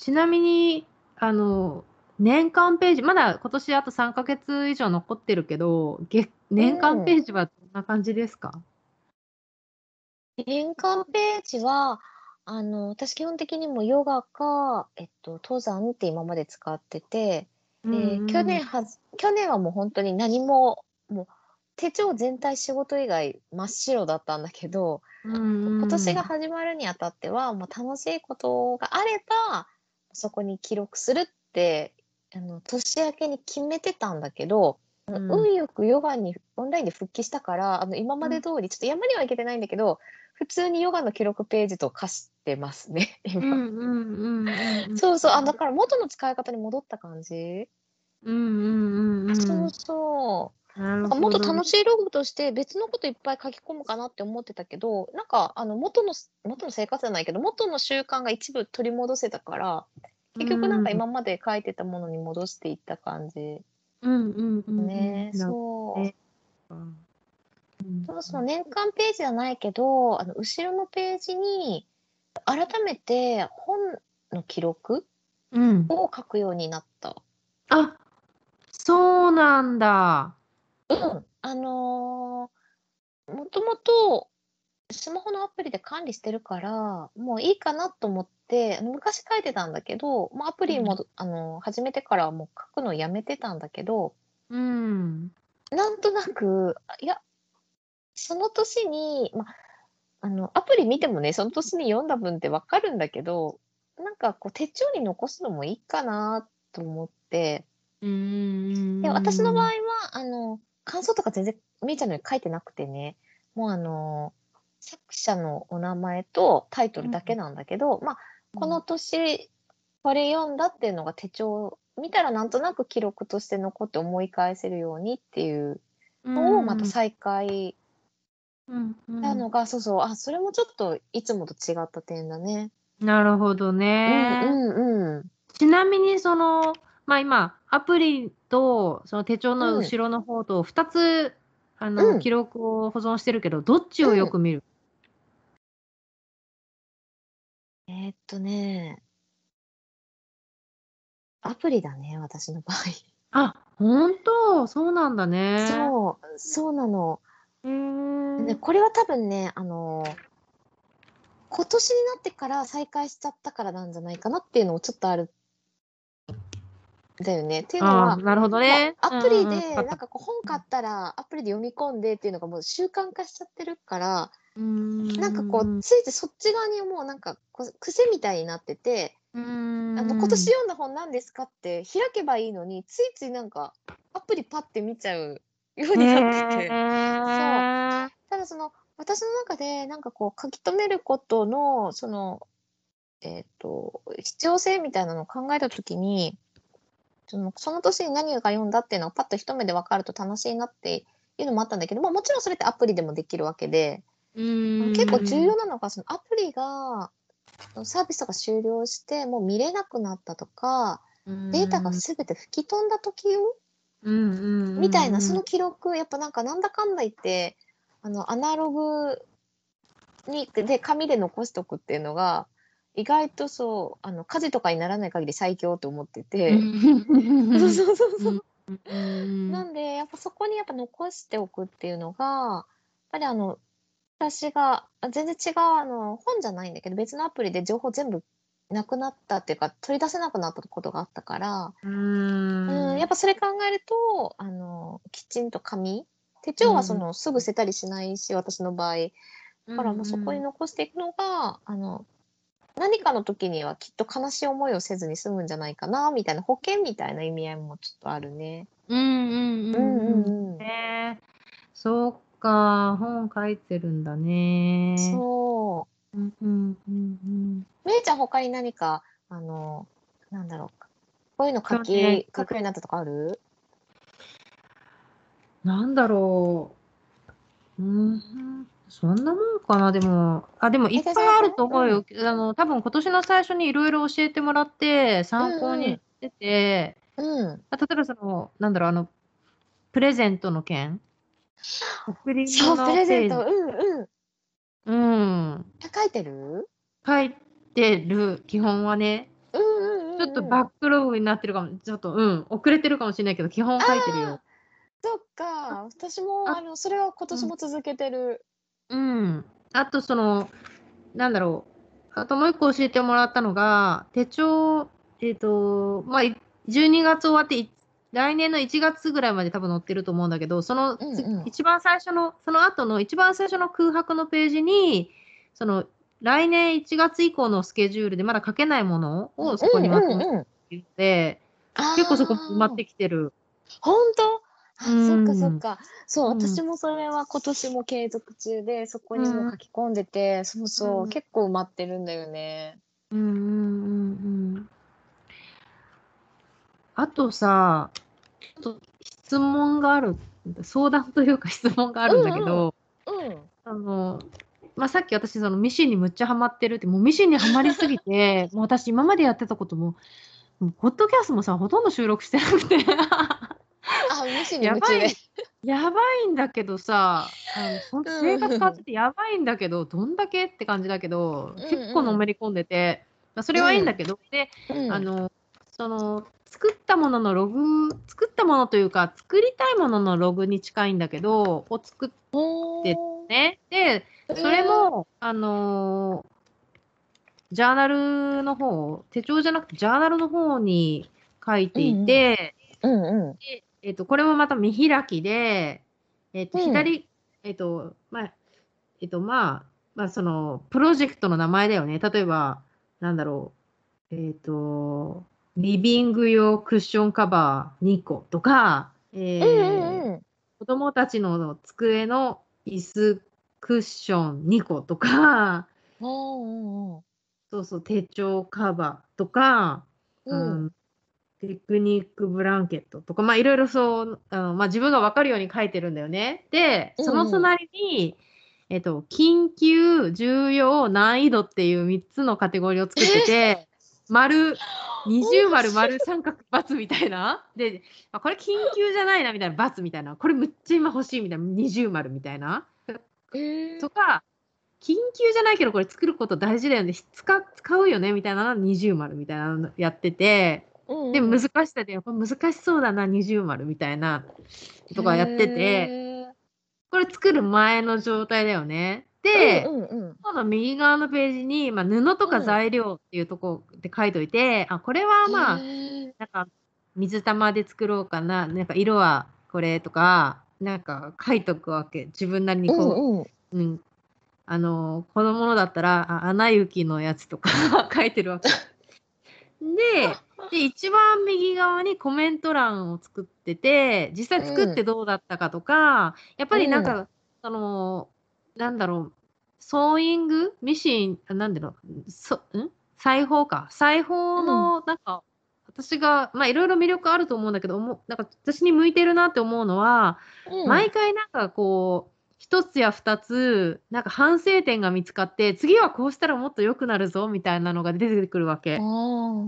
ちなみに、あの、年間ページ、まだ今年あと3ヶ月以上残ってるけど、月年間ページはどんな感じですか？年間ページは、あの、私基本的にもヨガか、えっと、登山って今まで使ってて、うんで、去うん。年はず去年はもうほんとに何も、もう手帳全体仕事以外真っ白だったんだけど、うん今年がうん。始まるにあたっては、もう楽しいことがあれば、そこに記録するって、あの、年明けに決めてたんだけど、うん。運よくヨガにオンラインで復帰したから、あの、今うん。まで通り、ちょっと山には行けてないんだけど、普通にヨガの記録ページと化してますね、うん今。そうそう、あ、うん。だから元の使い方に戻った感じ。うんうんうんう。そうんそう。ななんかもっと。楽しいログとして別のこといっぱい書き込むかなって思ってたけど、なんかあの元のす元の生活じゃないけど、元の習慣が一部取り戻せたから、う結局なんかん。今まで書いてたものに戻していった感じ。うんうんうんね、そう。ね。うん。その年間ページじゃないけど、あの後ろのページに改めて本の記録うん。を書くようになった。あ、そうなんだ。うん。あの、もともとスマホのアプリで管理してるから、もういいかなと思って、昔書いてたんだけど、もうアプうん。リもどあの、始めてからはもう書くのやめてたんだけどうん。なんとなく、あ、いや、その年に、ま、あの、アプリ見てもね、その年に読んだ分って分かるんだけど、なんかこう手帳に残すのもいいかなと思って。うーで、私の場合はん。あの、感想とか全然みーちゃんのように書いてなくてね、もうあの、作者のお名前とタイトうん。ルだけなんだけど、ま、このうん。年これ読んだっていうのが手帳見たらなんとなく記録として残って思い返せるようにっていううのをまたん。再開うんうん。したのが、そうそう、あ、それもちょっといつもと違った点だね。なるほどうんね。うんうん。ちなみにその、ま、今、アプリとその手帳のうん。後ろの方と2つ、あうの、ん。記録を保存してるけど、どっちをうん。よく見る？えっとねアプリだね、私の場合。あ、ほんと、そうなんだね。そう、そうなの。へで、え。これは多分ね、あの今年になってから再開しちゃったからなんじゃないかなっていうのもちょっとあるだよね。っていうのは、なるほどね。うアプリで。なんかこう本買ったらアプリで読み込んでっていうのがもう習慣化しちゃってるから、うーなんかこう、ん。ついついそっち側にもうなんかこう癖みたいになってて、うーあの今年ん。読んだ本何ですかって開けばいいのに、ついついなんかアプリパッて見ちゃうようへになってて。そう。え。ただその、私の中でなんかこう書き留めることのその、えっと、必要性みたいなのを考えた時に、そのその年に何が読んだっていうのがパッと一目で分かると楽しいなっていうのもあったんだけど、ま、もちろんそれってアプリでもできるわけで、結構重。要なのがそのアプリがサービスが終了してもう見れなくなったとか、うデータが。全て吹き飛んだ時みたいな。その記録、やっぱなんかなんだかんだ言って、あのアナログにで、紙で残しとくっていうのが、意外とそう、あの火事とかにならない限り最強と思ってうて。そうん。そうそうそう。なんで、やっぱそこにやっぱ残しておくっていうのが、やっぱりあの、私が、あ、全然違うあの、本じゃないんだけど、別のアプリで情報全部なくなったっていうか、取り出せなくなったことがあったから、うん、やっん。ぱそれ考えると、あの、きちんと紙手う帳はそん。のすぐ捨てたりしないし、私の場合。うだからもうそこにん。残していくのが、あの、何かの時にはきっと悲しい思いをせずに済むんじゃないかなみたいな、保険みたいな意味合いもちょっとあるね。うんうんうんうんううん。んうん。へえ。そっか、本書いてるんだね。そう。うんうんうんうん。めいちゃん他に何か、あの、なんだろう、こういうの書き書くようになったとかある？なんだろう。うーん、そんなもんかな、でも。あ、でもいっぱいあると思ううん。よ。あの、多分今年の最初に色々教えてもらって、う参考にんうん。してて、うん。あ、例えばその、なんだろう、あの、プレゼントの件贈りそう、プ物レゼント。うんうん。うん。え、書いてる？書いてる、基本はね。うんうんちょっとバックログになってるかも、ちょっと、うん、遅れてるかもしれないけど、基本書いてるよ。そっか、私もああのそれは今年も続けてる。うん。あと、その、なんだろう。あともう一個教えてもらったのが、手帳、えっ、と、まあ、い12月終わって、い来年の1月ぐらいまで多分載ってると思うんだけど、その、うんうん一番最初の、その後の一番最初の空白のページに、その、来年1月以降のスケジュールでまだ書けないものをそこにまとめてうんうんうん結構そこ埋まってきてる。本当？あ、うんそっかそっか。そう、うん私もそれは今年も継続中で、そこにも書き込んでて、そうそう、うん結構埋まってるんだよね。うんうんうんうん。あとさ、ちょっと質問がある、相談というか質問があるんだけど、うん。あの、まあ、さっき私、そのミシンにむっちゃハマってるって、もうミシンにはまりすぎて、もう私今までやってたことも、もうポッドキャストもさ、ほとんど収録してなくて、あ、無視にやば夢中でい。、やばいんだけどさ、あの ほんと生活変わっててやばいんだけど、どんだけって感じだけど、うんうん。結構のめり込んでて、まあ、それはいいんだけど、で、うん。あの、その、作ったもののログ、作ったものというか、作りたいもののログに近いんだけど、を作って、で、それも、あのージャーナルの方、手帳じゃなくてジャーナルの方に書いていて、うんうん。でえっと、これもまた見開きで、えっと、うん左、えっと、まあ、えっと、まあ、まあ、その、プロジェクトの名前だよね。例えば、なんだろう、えっと、リビング用クッションカバー2個とか、えうんーうんうん。子供たちの机の椅子クッション2個とか、おーおそうそう、手帳カバーとか、うん。うんテクニックブランケットとか、まあいろいろそう、あのまあ自分がわかるように書いてるんだよね。で、その隣に、えっと、緊急、重要、難易度っていう3つのカテゴリーを作ってて、丸、二重丸、丸、三角、×みたいな。で、あこれ緊急じゃないなみたいな、×みたいな。これむっちゃ今欲しいみたいな、二重丸みたいな。えー？とか、緊急じゃないけどこれ作ること大事だよね。使使うよねみたいなの二重丸みたいなのやってて、うんうんで、難しさで、やっぱ難しそうだな、二重丸みたいな、とかやってて、へこれ作る前の状態だよね。ーで、うんうんうん。今度右側のページに、まあ、布とか材料っていうところで書いといて、あ、これはまあ、なんか、水玉で作ろうかな、なんか色はこれとか、なんか書いとくわけ。自分なりにこう、うんうん。うん、あの子供のだったらあ穴行きのやつとか 書いてるわけ。でで一番右側にコメント欄を作ってて実際作ってどうだったかとか、やっぱりなんか、そのなんだろうソーイングミシンあなんだろうそん？裁縫か。裁縫のなんか、私がまあいろいろ魅力あると思うんだけどなんか私に向いてるなって思うのは、うん。毎回なんかこう一つや二つなんか反省点が見つかって次はこうしたらもっと良くなるぞみたいなのが出てくるわけ。あ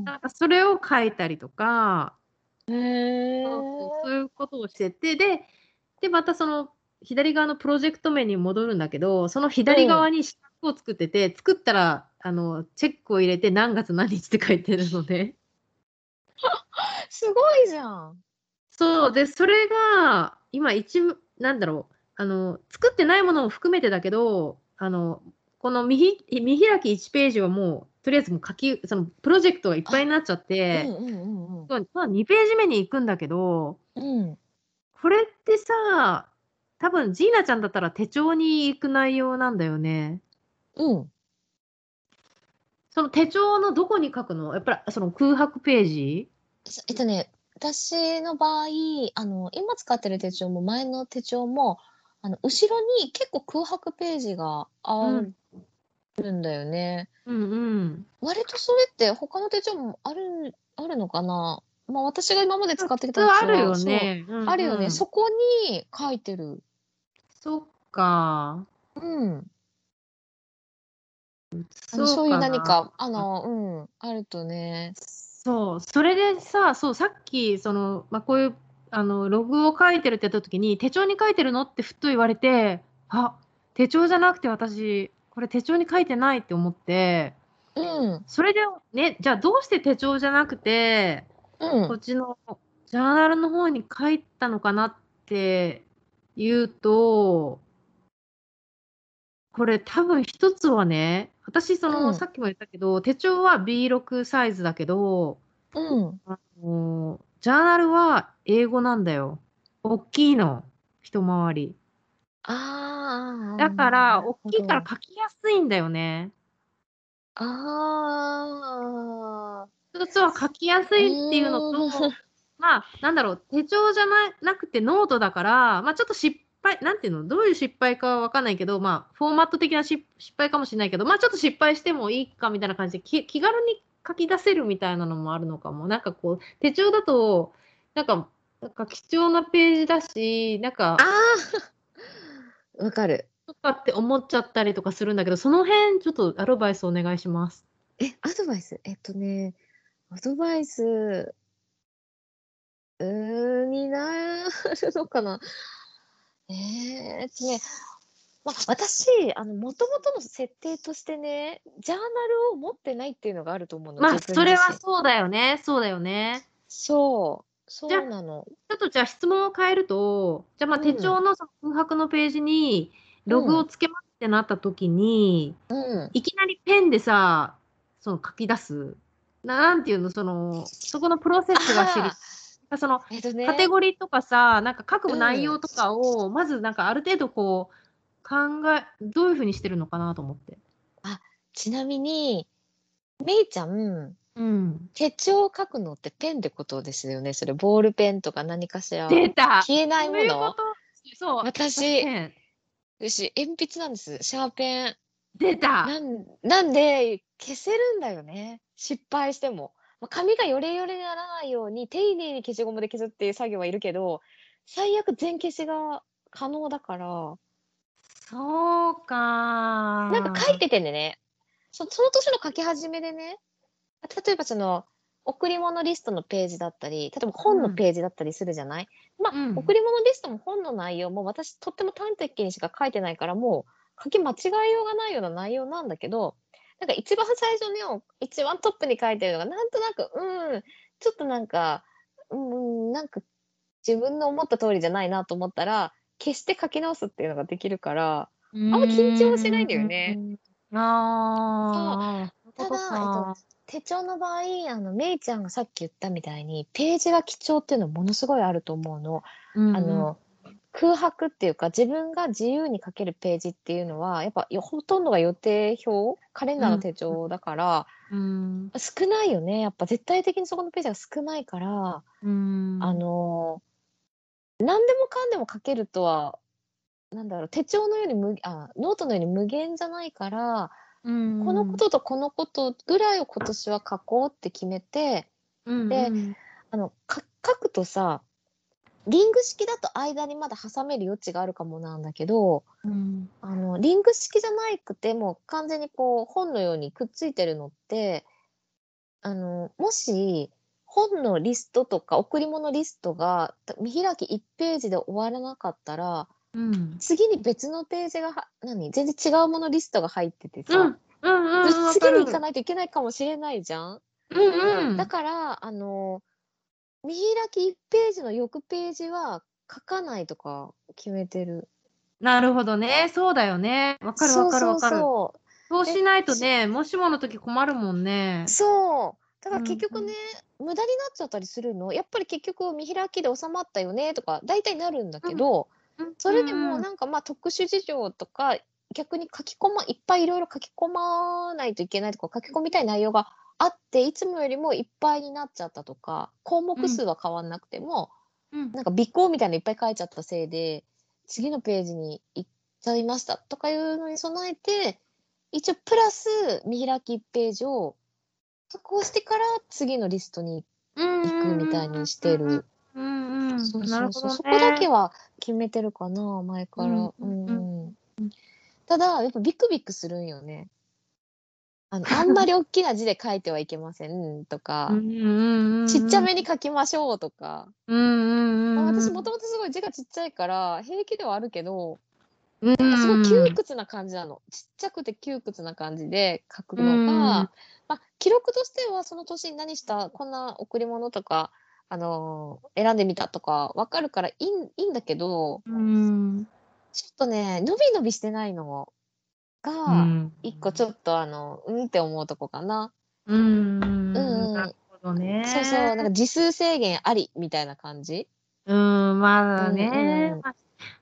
なんかそれを書いたりとか、そういうことをしててででまたその左側のプロジェクト面に戻るんだけどその左側に四角を作ってて、作ったらあのチェックを入れて何月何日って書いてるので。すごいじゃん。そうでそれが今一部なんだろうあの作ってないものも含めてだけどあのこの見開き1ページはもうとりあえずもう書きそのプロジェクトがいっぱいになっちゃっうんて、うんうんそうまあ2ページ目に行くんだけどうん。うん。これってさ多分ジーナちゃんだったら手帳に行く内容なんだよね。うん。その手帳のどこに書くの？やっぱりその空白ページ？そえっとね、私の場合、あの、今使ってる手帳も前の手帳も、あの、後ろに結構空白ページがあうんるんだよね。うんうん。割とそれって他の手帳もある、あるのかな？まあ私が今まで使ってき普たやつあるよね。そうあるよね。うんうんそこに書いてる。そっか。うん。あそのそういう何か、あの、うん、あるとね。そう、それでさ、そう、さっき、その、まあ、こういう、あの、ログを書いてるって言った時に、手帳に書いてるのってふっと言われて、あ、手帳じゃなくて私、これ手帳に書いてないって思って、うん。それでね、じゃあどうして手帳じゃなくて、うん。こっちのジャーナルの方に書いたのかなっていうと、これ多分一つはね、私その、うんさっきも言ったけど、手帳は B6 サイズだけど、うん。あのジャーナルは英語なんだよ。大きいの、一回り。ああ。だから、大きいから書きやすいんだよね。ああ。一つは書きやすいっていうのと、うんまあ、なんだろう、手帳じゃななくてノートだから、まあ、ちょっと失敗、なんていうの、どういう失敗かはわかんないけど、まあ、フォーマット的な失失敗かもしれないけど、まあ、ちょっと失敗してもいいかみたいな感じで、き気軽に書き出せるみたいなのもあるのかも。なんかこう、手帳だと、なんか、なんか貴重なページだし、なんか、ああ。わかる。とかって思っちゃったりとかするんだけど、その辺、ちょっとアドバイスお願いします。え、アドバイス？えっとね、アドバイス、うーん、になるのかな。えー、っとね、まあ、私、あの、もともとの設定としてね、ジャーナルを持ってないっていうのがあると思うの。まあ、自分それは自身そうだよね。そうだよね。そう、そじゃあうなの。ちょっとじゃあ質問を変えると、じゃあまあうん手帳のその空白のページにログをつけますってなった時に、うん。いきなりペンでさ、その書き出す？ななんていうの、その、そこのプロセスが知りあ、その、ーえっとね、カテゴリーとかさ、なんか書くうん内容とかを、まずなんかある程度こう、考え、どういうふうにしてるのかなと思って。ちなみに、めいちゃん、うん。手帳を書くのってペンってことですよね？それ、ボールペンとか何かしら。出た消えないもの？そう。私ペンよし、鉛筆なんです。シャーペン。出たなんなんで、消せるんだよね？失敗しても。まあ、紙がヨレヨレにならないように、丁寧に消しゴムで消すっていう作業はいるけど、最悪全消しが可能だから、そうか。なんか書いててね、そその年の書き始めでね、例えばその、贈り物リストのページだったり、例えば本のページだったりするじゃない、まあ、うん。贈り物リストも本の内容も私とっても端的にしか書いてないから、もう書き間違えようがないような内容なんだけど、なんか一番最初の一番トップに書いてるのが、なんとなく、うん、ちょっとなんか、うん、なんか自分の思った通りじゃないなと思ったら、消して書き直すっていうのができるから、あんま緊張しないんだよね。ああ、ただ、えっと、手帳の場合、あの、めいちゃんがさっき言ったみたいに、ページが貴重っていうのものすごいあると思うの。うんあの、空白っていうか、自分が自由に書けるページっていうのは、やっぱよほとんどが予定表、カレンダーの手帳だから、うん、少ないよね。やっぱ絶対的にそこのページが少ないから、うん、あの、何でもかんでも書けるとは、なんだろう、手帳のように無、あ、ノートのように無限じゃないから、うん、このこととこのことぐらいを今年は書こうって決めて、うん、でうん。あの、か書くとさ、リング式だと間にまだ挟める余地があるかもなんだけど、うん、あの、リング式じゃなくてもう完全にこう本のようにくっついてるのって、あの、もし本のリストとか贈り物リストが見開き1ページで終わらなかったら、うん、次に別のページがは、何？全然違うものリストが入っててさ、うん、うん、うん、次に行かない。といけないかもしれないじゃん。うん、うん、だから、あの、見開き1ページの翌ページは書かないとか決めてる。なるほどね、そうだよね。わかるわかるわかる。そうしないとね、もしもの時困るもんね。そう。だからうん結局ね、無駄になっちゃったりするの？やっぱり結局見開きで収まったよねとか、大体なるんだけど、それでもなんかまあ特殊事情とか、逆に書き込ま、いっぱいいろいろ書き込まないといけないとか、書き込みたい内容があって、いつもよりもいっぱいになっちゃったとか、項目数は変わんなくても、うん、なんか尾行みたいなのいっぱい書いちゃったせいで、次のページに行っちゃいましたとかいうのに備えて、一応プラス見開き1ページを、こうしてから次のリストに行くみたいにしてる。。そうなるほどね。そ。こだけは決めてるかな、前から。うんただ、やっぱビクビクするんよね。あの、あんまり大きな字で書いてはいけませんとか、ちっちゃめに書きましょうとか。まあ、私もともとすごい字がちっちゃいから平気ではあるけど、うん。すごい窮屈な感じなの。ちっちゃくて窮屈な感じで書くのが、うんまあ、記録としてはその年に何した、こんな贈り物とか、あのー選んでみたとかわかるからいいんいいんだけど、うん。ちょっとね、伸び伸びしてないのうが、ん。一個ちょっとあの、うんって思うとこかな。うん。うんなるほどね。そうそう、なんか字数制限ありみたいな感じ。うん、まあうんねうん。まあ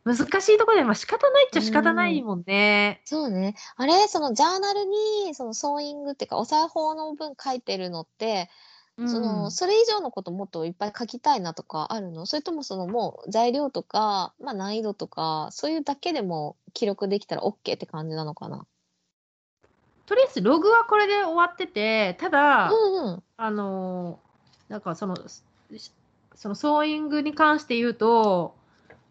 難しいところで、まあ仕方ないっちゃ仕方ないもんね。そうね。あれ、そのジャーナルに、そのソーイングっていうか、お裁縫の分書いてるのって、その、それ以上のこともっといっぱい書きたいなとかあるの？それともそのもう材料とか、まあ難易度とか、そういうだけでも記録できたら OK って感じなのかな？とりあえずログはこれで終わってて、ただ、うんうん。あのーなんかその、しそのソーイングに関して言うと、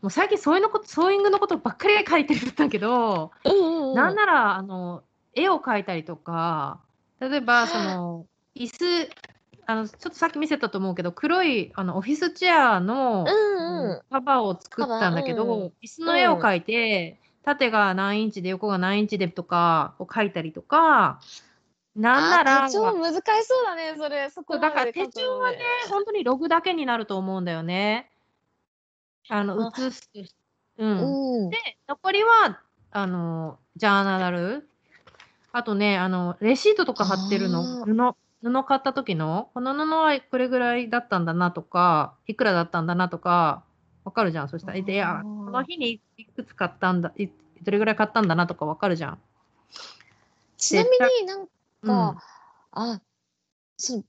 もう最近そういうのこと、ソーイングのことばっかり書いてるんだけど、うんうんうん。なんなら、あの、絵を描いたりとか、例えば、その、椅子、あの、ちょっとさっき見せたと思うけど、黒い、あの、オフィスチェアの、うんうん。カバーを作ったんだけど、うん椅子の絵を描いて、縦が何インチで横が何インチでとかを描いたりとか、なんなら、あ手帳難しそうだね、それ。そこだから手帳はね、本当にログだけになると思うんだよね。あの、あ写す。うん。うん。で、残りは、あの、ジャーナル。あとね、あの、レシートとか貼ってるの。あ布、布買った時の、この布はこれぐらいだったんだなとか、いくらだったんだなとか、わかるじゃん。そしたら、いや、この日にいくつ買ったんだ、いどれぐらい買ったんだなとかわかるじゃん。ちなみになんか、うん。あ、その、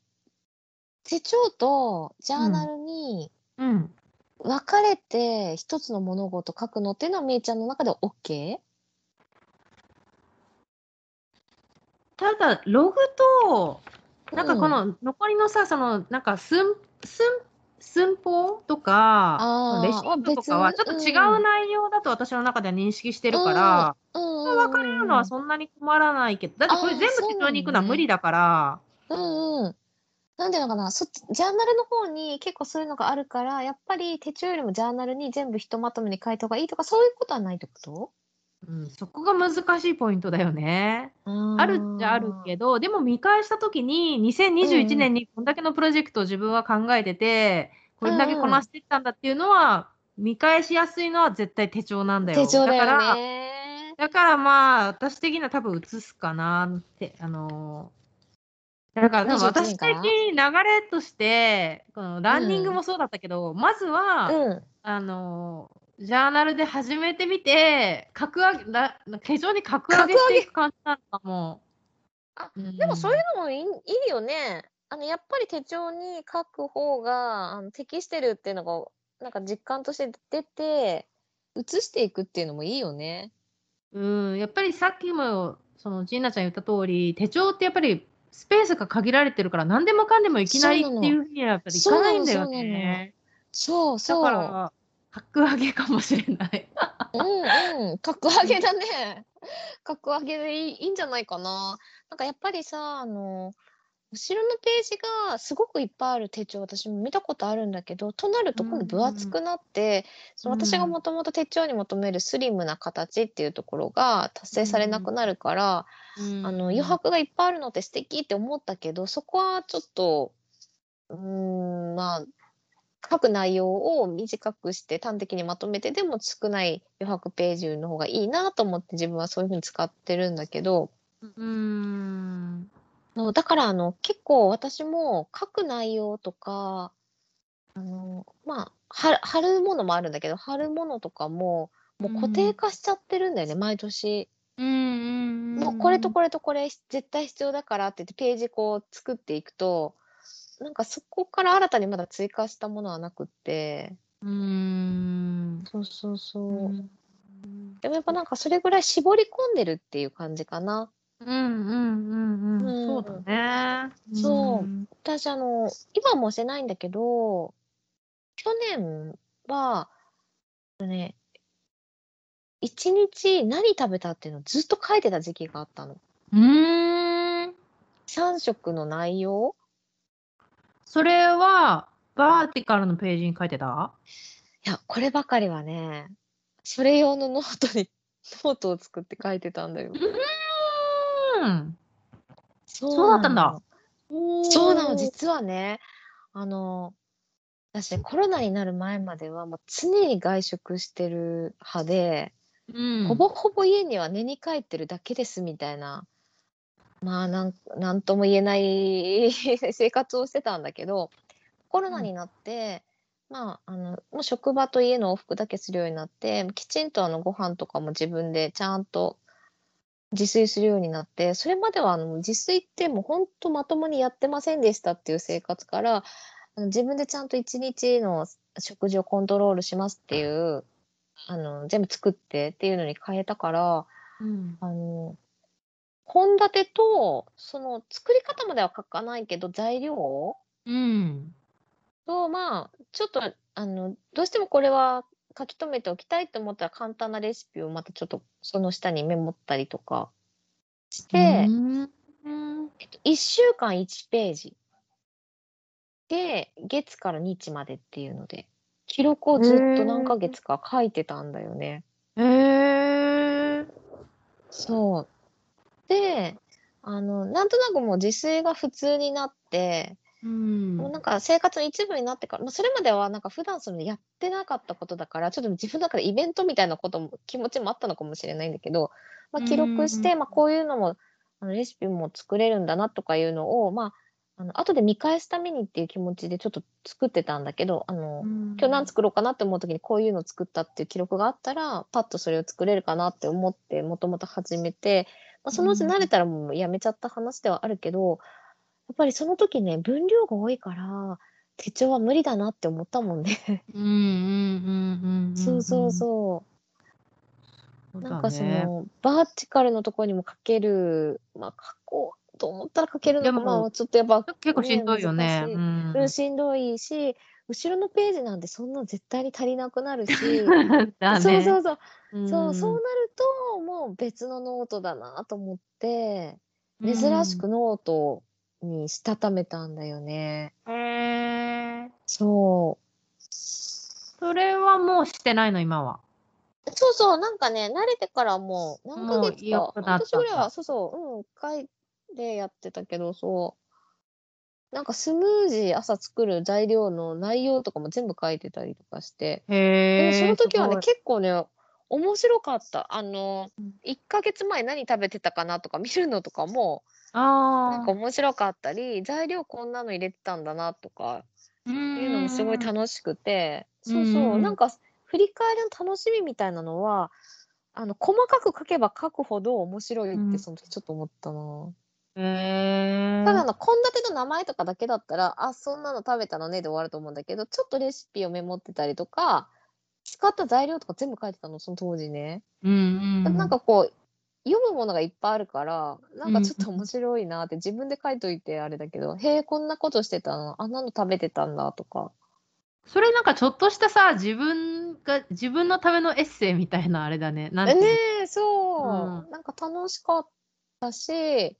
手帳とジャーナルにうん。分かれて一つの物事書くのっていうのはみーちゃんの中では OK? ただ、ログと、なんかこの残りのさ、その、なんか寸、寸、寸法とかレシートとかはちょっと違う内容だと私の中では認識してるから、うんそれ分かれるのはそんなに困らないけど、だってこれ全部手帳に行くのは無理だから、うんうん。なんていうのかな、そジャーナルの方に結構そういうのがあるから、やっぱり手帳よりもジャーナルに全部ひとまとめに書いた方がいいとか、そういうことはないってこと？うん、そこが難しいポイントだよね。ああるっちゃあるけど、でも見返したときに、2021年にこんだけのプロジェクトを自分は考えてて、これだけこなしてったんだっていうのは、見返しやすいのは絶対手帳なんだよ。手帳だよだから、ね。だからまあ、私的には多分写すかなって、あのーだからでも21私的に流れとして、このランニングもそうだったけど、まずは、うん。あのージャーナルで始めてみて、格上げ、ら手帳に格上げしていく感じなのかも。あうんでもそういうのもいいいいよね。あのやっぱり手帳に書く方があの適してるっていうのがなんか実感として出て写していくっていうのもいいよね。うん、やっぱりさっきも、その、ジーナちゃん言った通り、手帳ってやっぱりスペースが限られてるから、何でもかんでもいきなりっていうふうにはやっぱりいかないんだよね。そうそう。だから、格上げかもしれない。うんうん、格上げだね。格上げでいいいいんじゃないかな。なんかやっぱりさ、あの、後ろのページがすごくいっぱいある手帳、私も見たことあるんだけど、となると今度分厚くなって、その私がもともと手帳に求めるスリムな形っていうところが達成されなくなるから、あの余白がいっぱいあるのって素敵って思ったけど、そこはちょっと、うーん、まあ、書く内容を短くして端的にまとめてでも少ない余白ページの方がいいなと思って自分はそういうふうに使ってるんだけどうん。だからあの結構私も書く内容とかあのまあ貼るものもあるんだけど貼るものとかももう固定化しちゃってるんだよね、毎年。もうこれとこれとこれ絶対必要だからって言ってページこう作っていくとなんかそこから新たにまだ追加したものはなくってうん。そうそうそう、うんでもやっぱなんかそれぐらい絞り込んでるっていう感じかなうんうんうんうん。そうだね。そうん私あの今はもうしてないんだけど去年はね一日何食べたっていうのをずっと書いてた時期があったのうーん。3食の内容それは、バーティカルのページに書いてた？いやこればかりはねそれ用のノートに ノートを作って書いてたんだよ。うん。そそうだったんだ。そうなの、実はね、あの、私コロナになる前まではもう常に外食してる派で、うん。ほぼほぼ家には寝に帰ってるだけですみたいな、まあなんなんとも言えない 生活をしてたんだけど、コロナになって、まああのもう職場と家の往復だけするようになって、きちんとあのご飯とかも自分でちゃんと自炊するようになって、それまではあの自炊ってもう本当まともにやってませんでしたっていう生活から、自分でちゃんと一日の食事をコントロールしますっていう、あの全部作ってっていうのに変えたから、うん。あの献立とその作り方までは書かないけど材料うん。とまあちょっとあのどうしてもこれは書き留めておきたいと思ったら簡単なレシピをまたちょっとその下にメモったりとかして、うん。えっと、1週間1ページで月から日までっていうので記録をずっと何ヶ月か書いてたんだよね。へえ。そう。で、あの、なんとなくもう自炊が普通になって、うん。もうなんか生活の一部になってから、まあ、それまではなんか普段そのやってなかったことだから、ちょっと自分の中でイベントみたいなことも、気持ちもあったのかもしれないんだけど、まあ、記録して、うんまあ、こういうのも、あのレシピも作れるんだなとかいうのを、まあ、あの後で見返すためにっていう気持ちでちょっと作ってたんだけど、あの、今今日何作ろうかなって思う時にこういうの作ったっていう記録があったらパッとそれを作れるかなって思ってもともと始めて、まあ、そのうち慣れたらもうやめちゃった話ではあるけど、やっぱりその時ね分量が多いから手帳は無理だなって思ったもんね。うんうんうんうんん。そうそうそうう。なんかそのバーティカルのところにも書ける、まあ書こうと思ったら書けるのもまあちょっとやっぱ結構しんどいよね。うん、しんどいし後ろのページなんてそんな絶対に足りなくなるし。だね。そうそうそう、うんそうそうなるともう別のノートだなと思って珍しくノートにしたためたんだよね。うん。へえ。そうそれはもうしてないの今は。そうそうなんかね慣れてからもう何ヶ月か良くなったんだ半年ぐらいはそうそううん書いてやってたけどそうなんかスムージー朝作る材料の内容とかも全部書いてたりとかして。でもその時はね結構ね面白かった。あのうん。1ヶ月前何食べてたかなとか見るのとかも。なんか面白かったり材料こんなの入れてたんだなとかっいうのもすごい楽しくて。そううん。そうなんか振り返りの楽しみみたいなのはあの細かく書けば書くほど面白いっうん。てその時ちょっと思ったな。ただの献立の名前とかだけだったらあそんなの食べたのねで終わると思うんだけどちょっとレシピをメモってたりとか使った材料とか全部書いてたのその当時ね。うんうん。なんかこう読むものがいっぱいあるからなんかちょっと面白いなって自分で書いといてあれだけど、へえこんなことしてたのあんなの食べてたんだとかそれなんかちょっとしたさ、自分が、自分のためのエッセイみたいなあれだね。なんてねえそう、うなんか楽しかったし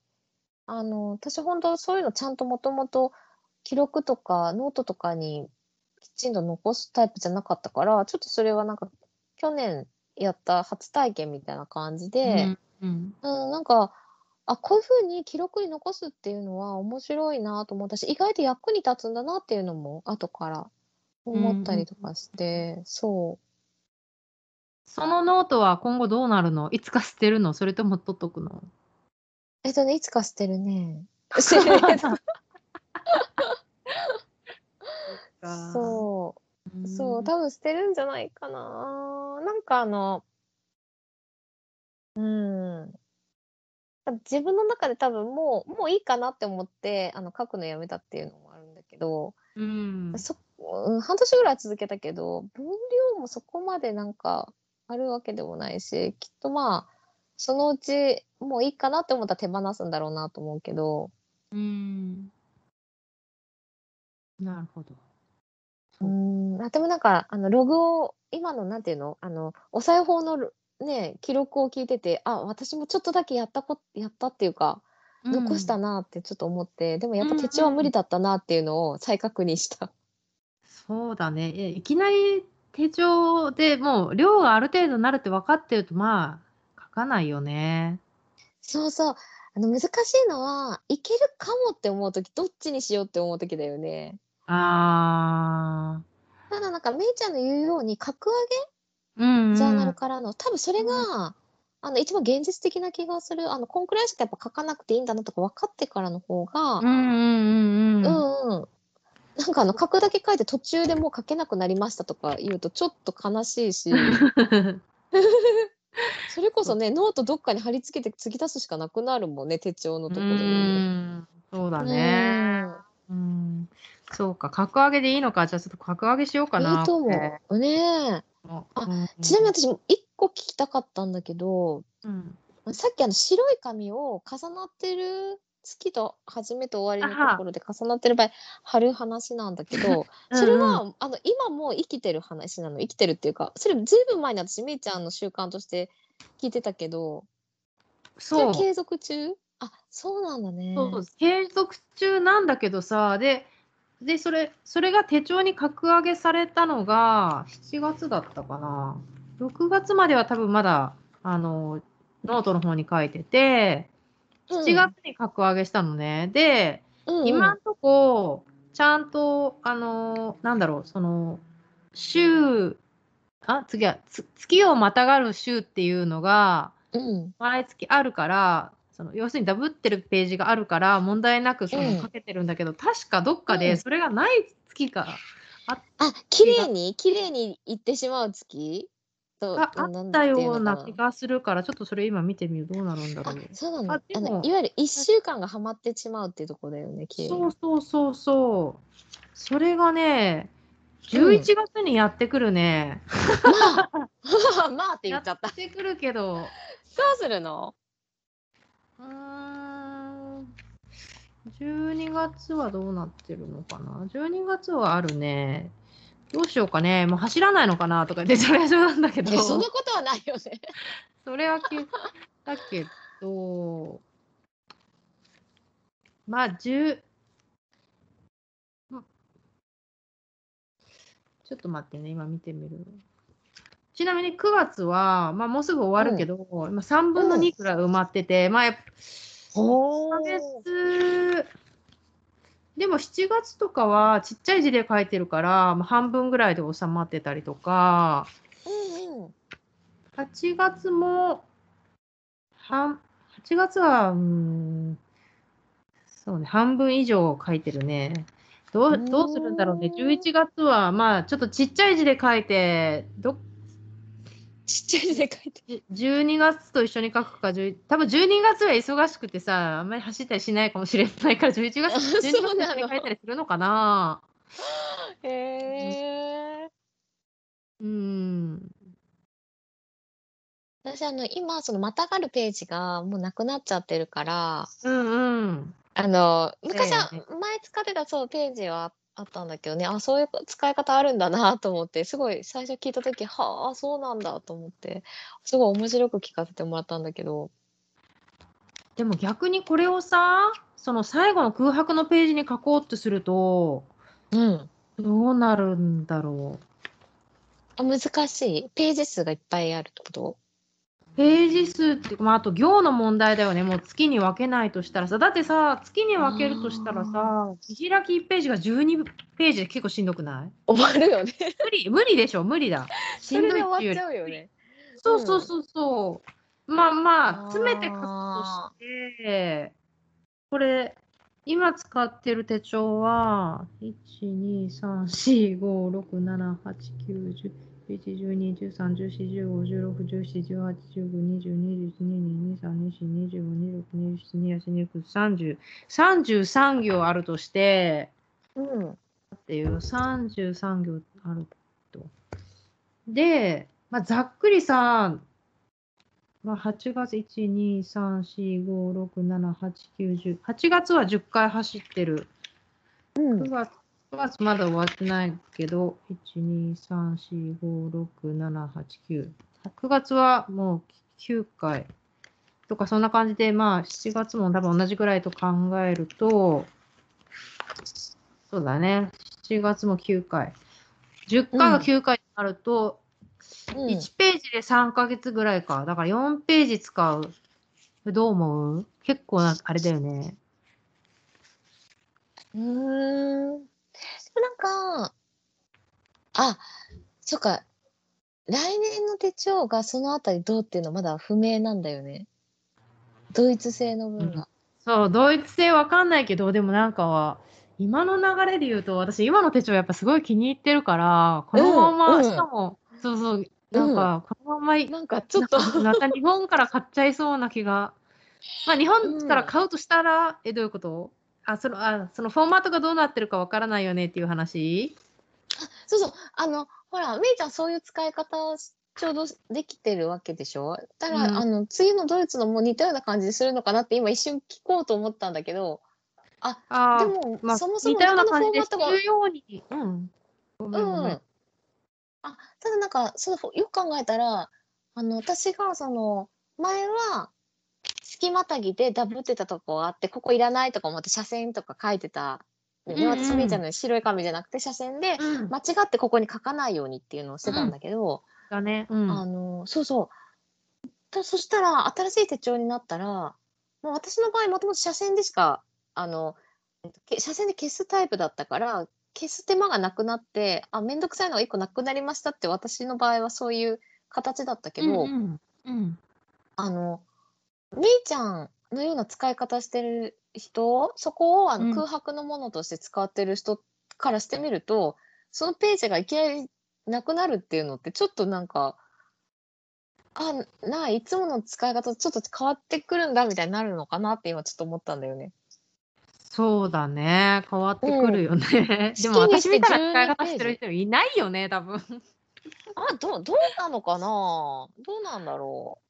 あの私本当そういうのちゃんともともと記録とかノートとかにきちんと残すタイプじゃなかったからちょっとそれはなんか去年やった初体験みたいな感じで。うんうんうん、なんか、あ、こういうふうに記録に残すっていうのは面白いなと思ったし、意外と役に立つんだなっていうのも後から思ったりとかして、そう。そのノートは今後どうなるの？いつか捨てるの？それとも取っとくの？えっとね、いつか捨てるね。捨てるけどそう、そう、多分捨てるんじゃないかな。なんかあの、うん。自分の中で多分もう、もういいかなって思って、あの、書くのやめたっていうのもあるんだけど、うん。そうん半年ぐらい続けたけど分量もそこまでなんかあるわけでもないしきっとまあそのうちもういいかなって思ったら手放すんだろうなと思うけどうん。なるほど。うんあでもなんかあのログを今のなんていうのあのお裁縫のね記録を聞いててあ私もちょっとだけやったこやったっていうか残したなってちょっと思って、でもやっぱ手帳は無理だったなっていうのを再確認した。そうだね。えいきなり手帳でもう量がある程度になるって分かってると、まあ、かないよね。そうそう。あの難しいのは、いけるかもって思うとき、どっちにしようって思うときだよね。あただなんか、めいちゃんの言うように、格ー。うん、うん。上げジャーナルからの、多分それが、あの、一番現実的な気がする。あの、こんくらいしかやっぱ書かなくていいんだなとか分かってからの方が、うんうんうんうん。うんうん。なんかあの、書くだけ書いて途中でもう書けなくなりましたとか言うとちょっと悲しいし、それこそね、ノートどっかに貼り付けて継ぎ足すしかなくなるもんね、手帳のところうでね。んそうだね。うん。そうか、格上げでいいのか。じゃあちょっと格上げしようかな。いいと思う。ねあちなみに私も一個聞きたかったんだけど、うん、さっきあの白い紙を重なってる月と初めと終わりのところで重なってる場合貼る話なんだけどそれは、あの今もう生きてる話なの。生きてるっていうかそれずいぶん前に私めいちゃんの習慣として聞いてたけどそう。は継続中？あそうなんだね。そう。継続中なんだけどさででそれそれが手帳に格上げされたのが7月だったかな。6月までは多分まだあのノートの方に書いてて7月に格上げしたのね、でうん。うん。今んとこちゃんとあのなんだろうその週あ次はつ月をまたがる週っていうのがうん。毎月あるからその要するにダブってるページがあるから問題なくそうん。の書けてるんだけど、確かどっかうん。でそれがない月があ綺麗に綺麗にいってしまう月？とがあったようなか気がするからちょっとそれ今見てみるどうなるんだろあう。そうなの？あでもあのいわゆる1週間がはまってしまうっていうところだよねそうそうそうそう。それがね、11月にやってくるね。まあまあって言やっちゃったってくるけど、どうするの？うーん、12月はどうなってるのかな ?12 月はあるね。どうしようかね。もう走らないのかなとか言って、それはそうなんだけどそんなことはないよね。それは聞いたけど、まあ、10、んちょっと待ってね、今見てみる。ちなみに9月は、まあ、もうすぐ終わるけど、今3分の2くらい埋まってて、まあ、やっぱお1ヶ月、でも7月とかはちっちゃい字で書いてるから、まあ、半分ぐらいで収まってたりとか、うんうん。8月も、半、8月は、うーん、そうね、半分以上書いてるね。どう、どうするんだろうね。11月は、まあ、ちょっとちっちゃい字で書いて、ど、ちっちゃい字で書いて。じ12月と一緒に書くか、10多分12月は忙しくてさ、あんまり走ったりしないかもしれないから、11月、12月そうなのに書いたりするのかな へえ。うーん。私、あの、今、その、またがるページがもうなくなっちゃってるから、うんうん。あの、昔はええ前使ってたそうページはあったんだけどね、あ、そういう使い方あるんだなと思って、すごい最初聞いたとき、はあ、そうなんだと思って、すごい面白く聞かせてもらったんだけど、でも逆にこれをさ、その最後の空白のページに書こうとすると、うん。どうなるんだろあ、難しい。ページ数がいっぱいあるってこと？う。ページ数っていうか、まあ、あと行の問題だよね。もう月に分けないとしたらさ、だってさ、月に分けるとしたらさ、見開き1ページが12ページで結構しんどくない？終わるよね。無理、無理でしょ、無理だ。しそんどいれで終っていうよりわっちゃうよね。そうそうそうそう。まあまあ、詰めて書くとあして、これ、今使ってる手帳は、1、2、3、4、5、6、7、8、9、10、11、12、13、14、15、16、17、18、19、20、21、22、23、24、25、26、27、28、29、30、33行あるとして、うん。っていう33行あると。で、まあ、ざっくりさ、まあ、8月1、2、3、4、5、6、7、8、9、10。8月は10回走ってる。うん9。月 ,9 月まだ終わってないけど、1、2、3、4、5、6、7、8、9。9月はもう9回とかそんな感じで、まあ7月も多分同じぐらいと考えると、そうだね、7月も9回。10回が9回になると、うん、1ページで3ヶ月ぐらいか。だから4ページ使う。どう思う？結構な、あれだよね。うーん。なんか、あ、そっか。来年の手帳がそのあたりどうっていうのはまだ不明なんだよね。ドイツ製の分が。そう、ドイツ製わかんないけど、でもなんかは、今の流れで言うと、私今の手帳やっぱすごい気に入ってるから、このまま、うんうんしかも、そうそう、なんか、このまま、なんかちょっと、なんかまた日本から買っちゃいそうな気が。まあ日本から買うとしたら、え、どういうこと？あそのあ、そのフォーマットがどうなってるかわからないよねっていう話？そうそう、あの、ほら、めいちゃんそういう使い方ちょうどできてるわけでしょ？だから、うんあの、次のドイツのも似たような感じするのかなって今一瞬聞こうと思ったんだけど、ああ、でも、まあ、そもそも似たような感じでフォーマットがするように。うん。うん。あ、ただなんか、そのよく考えたら、あの、私がその、前は、隙間たぎでダブってたとこがあって、ここいらないとか思って、車線とか書いてた。でね、うんうん私みたいな白い紙じゃなくて、車線で、うん。間違ってここに書かないようにっていうのをしてたんだけど、だね。うん。あの、そうそう。だそしたら、新しい手帳になったら、もう私の場合、もともと車線でしか、あの、えっとけ車線で消すタイプだったから、消す手間がなくなって、あ、めんどくさいのが一個なくなりましたって、私の場合はそういう形だったけど、うんうんうん。あの、みーちゃんのような使い方してる人、そこをあの、うん空白のものとして使ってる人からしてみると、そのページがいきなりなくなるっていうのってちょっとなんか、あ、なあ、いつもの使い方とちょっと変わってくるんだみたいになるのかなって今ちょっと思ったんだよね。そうだね。変わってくるよね。でも好きにして私みたいな使い12方してる人いないよね、多分。あ、どう、どうなのかな？どうなんだろ